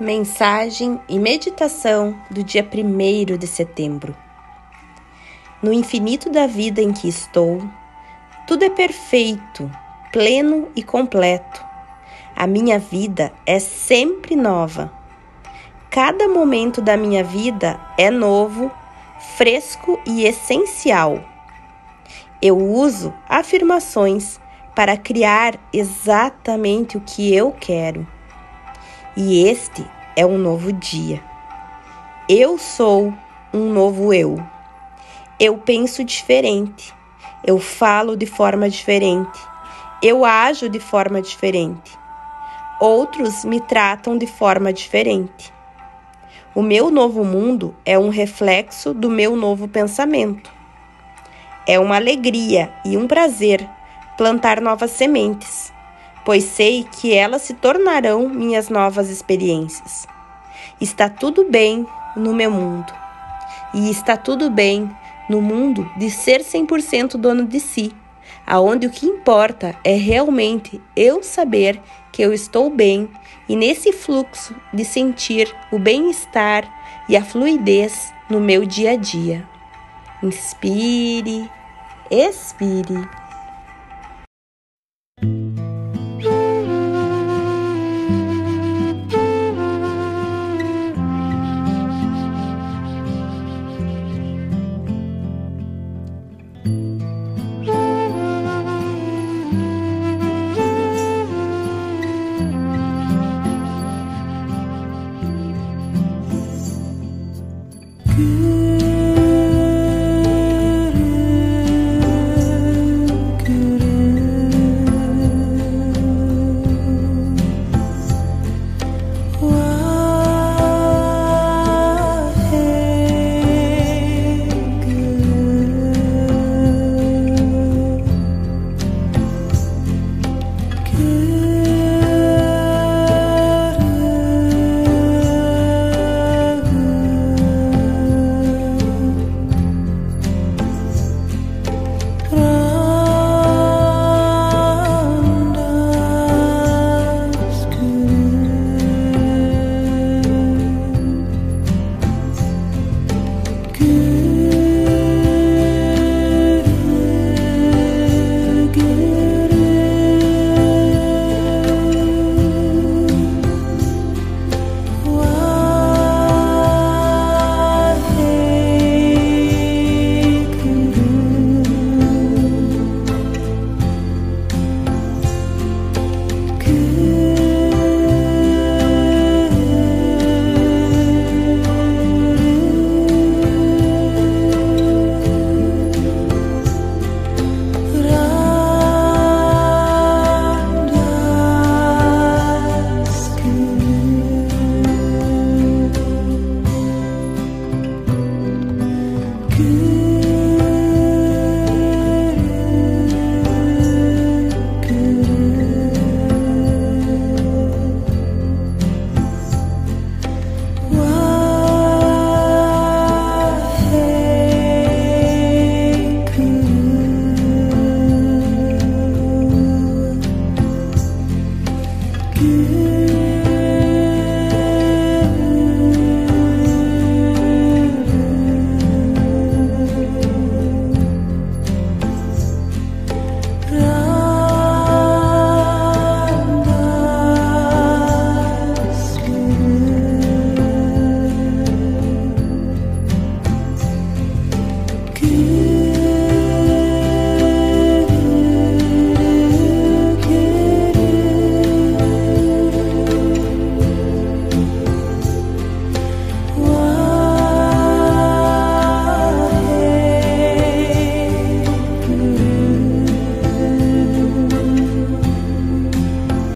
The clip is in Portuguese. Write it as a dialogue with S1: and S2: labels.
S1: Mensagem e meditação do dia 1 de setembro. No infinito da vida em que estou, tudo é perfeito, pleno e completo. A minha vida é sempre nova. Cada momento da minha vida é novo, fresco e essencial. Eu uso afirmações para criar exatamente o que eu quero. E este é um novo dia. Eu sou um novo eu. Eu penso diferente. Eu falo de forma diferente. Eu ajo de forma diferente. Outros me tratam de forma diferente. O meu novo mundo é um reflexo do meu novo pensamento. É uma alegria e um prazer plantar novas sementes pois sei que elas se tornarão minhas novas experiências. Está tudo bem no meu mundo. E está tudo bem no mundo de ser 100% dono de si, aonde o que importa é realmente eu saber que eu estou bem e nesse fluxo de sentir o bem-estar e a fluidez no meu dia a dia. Inspire, expire.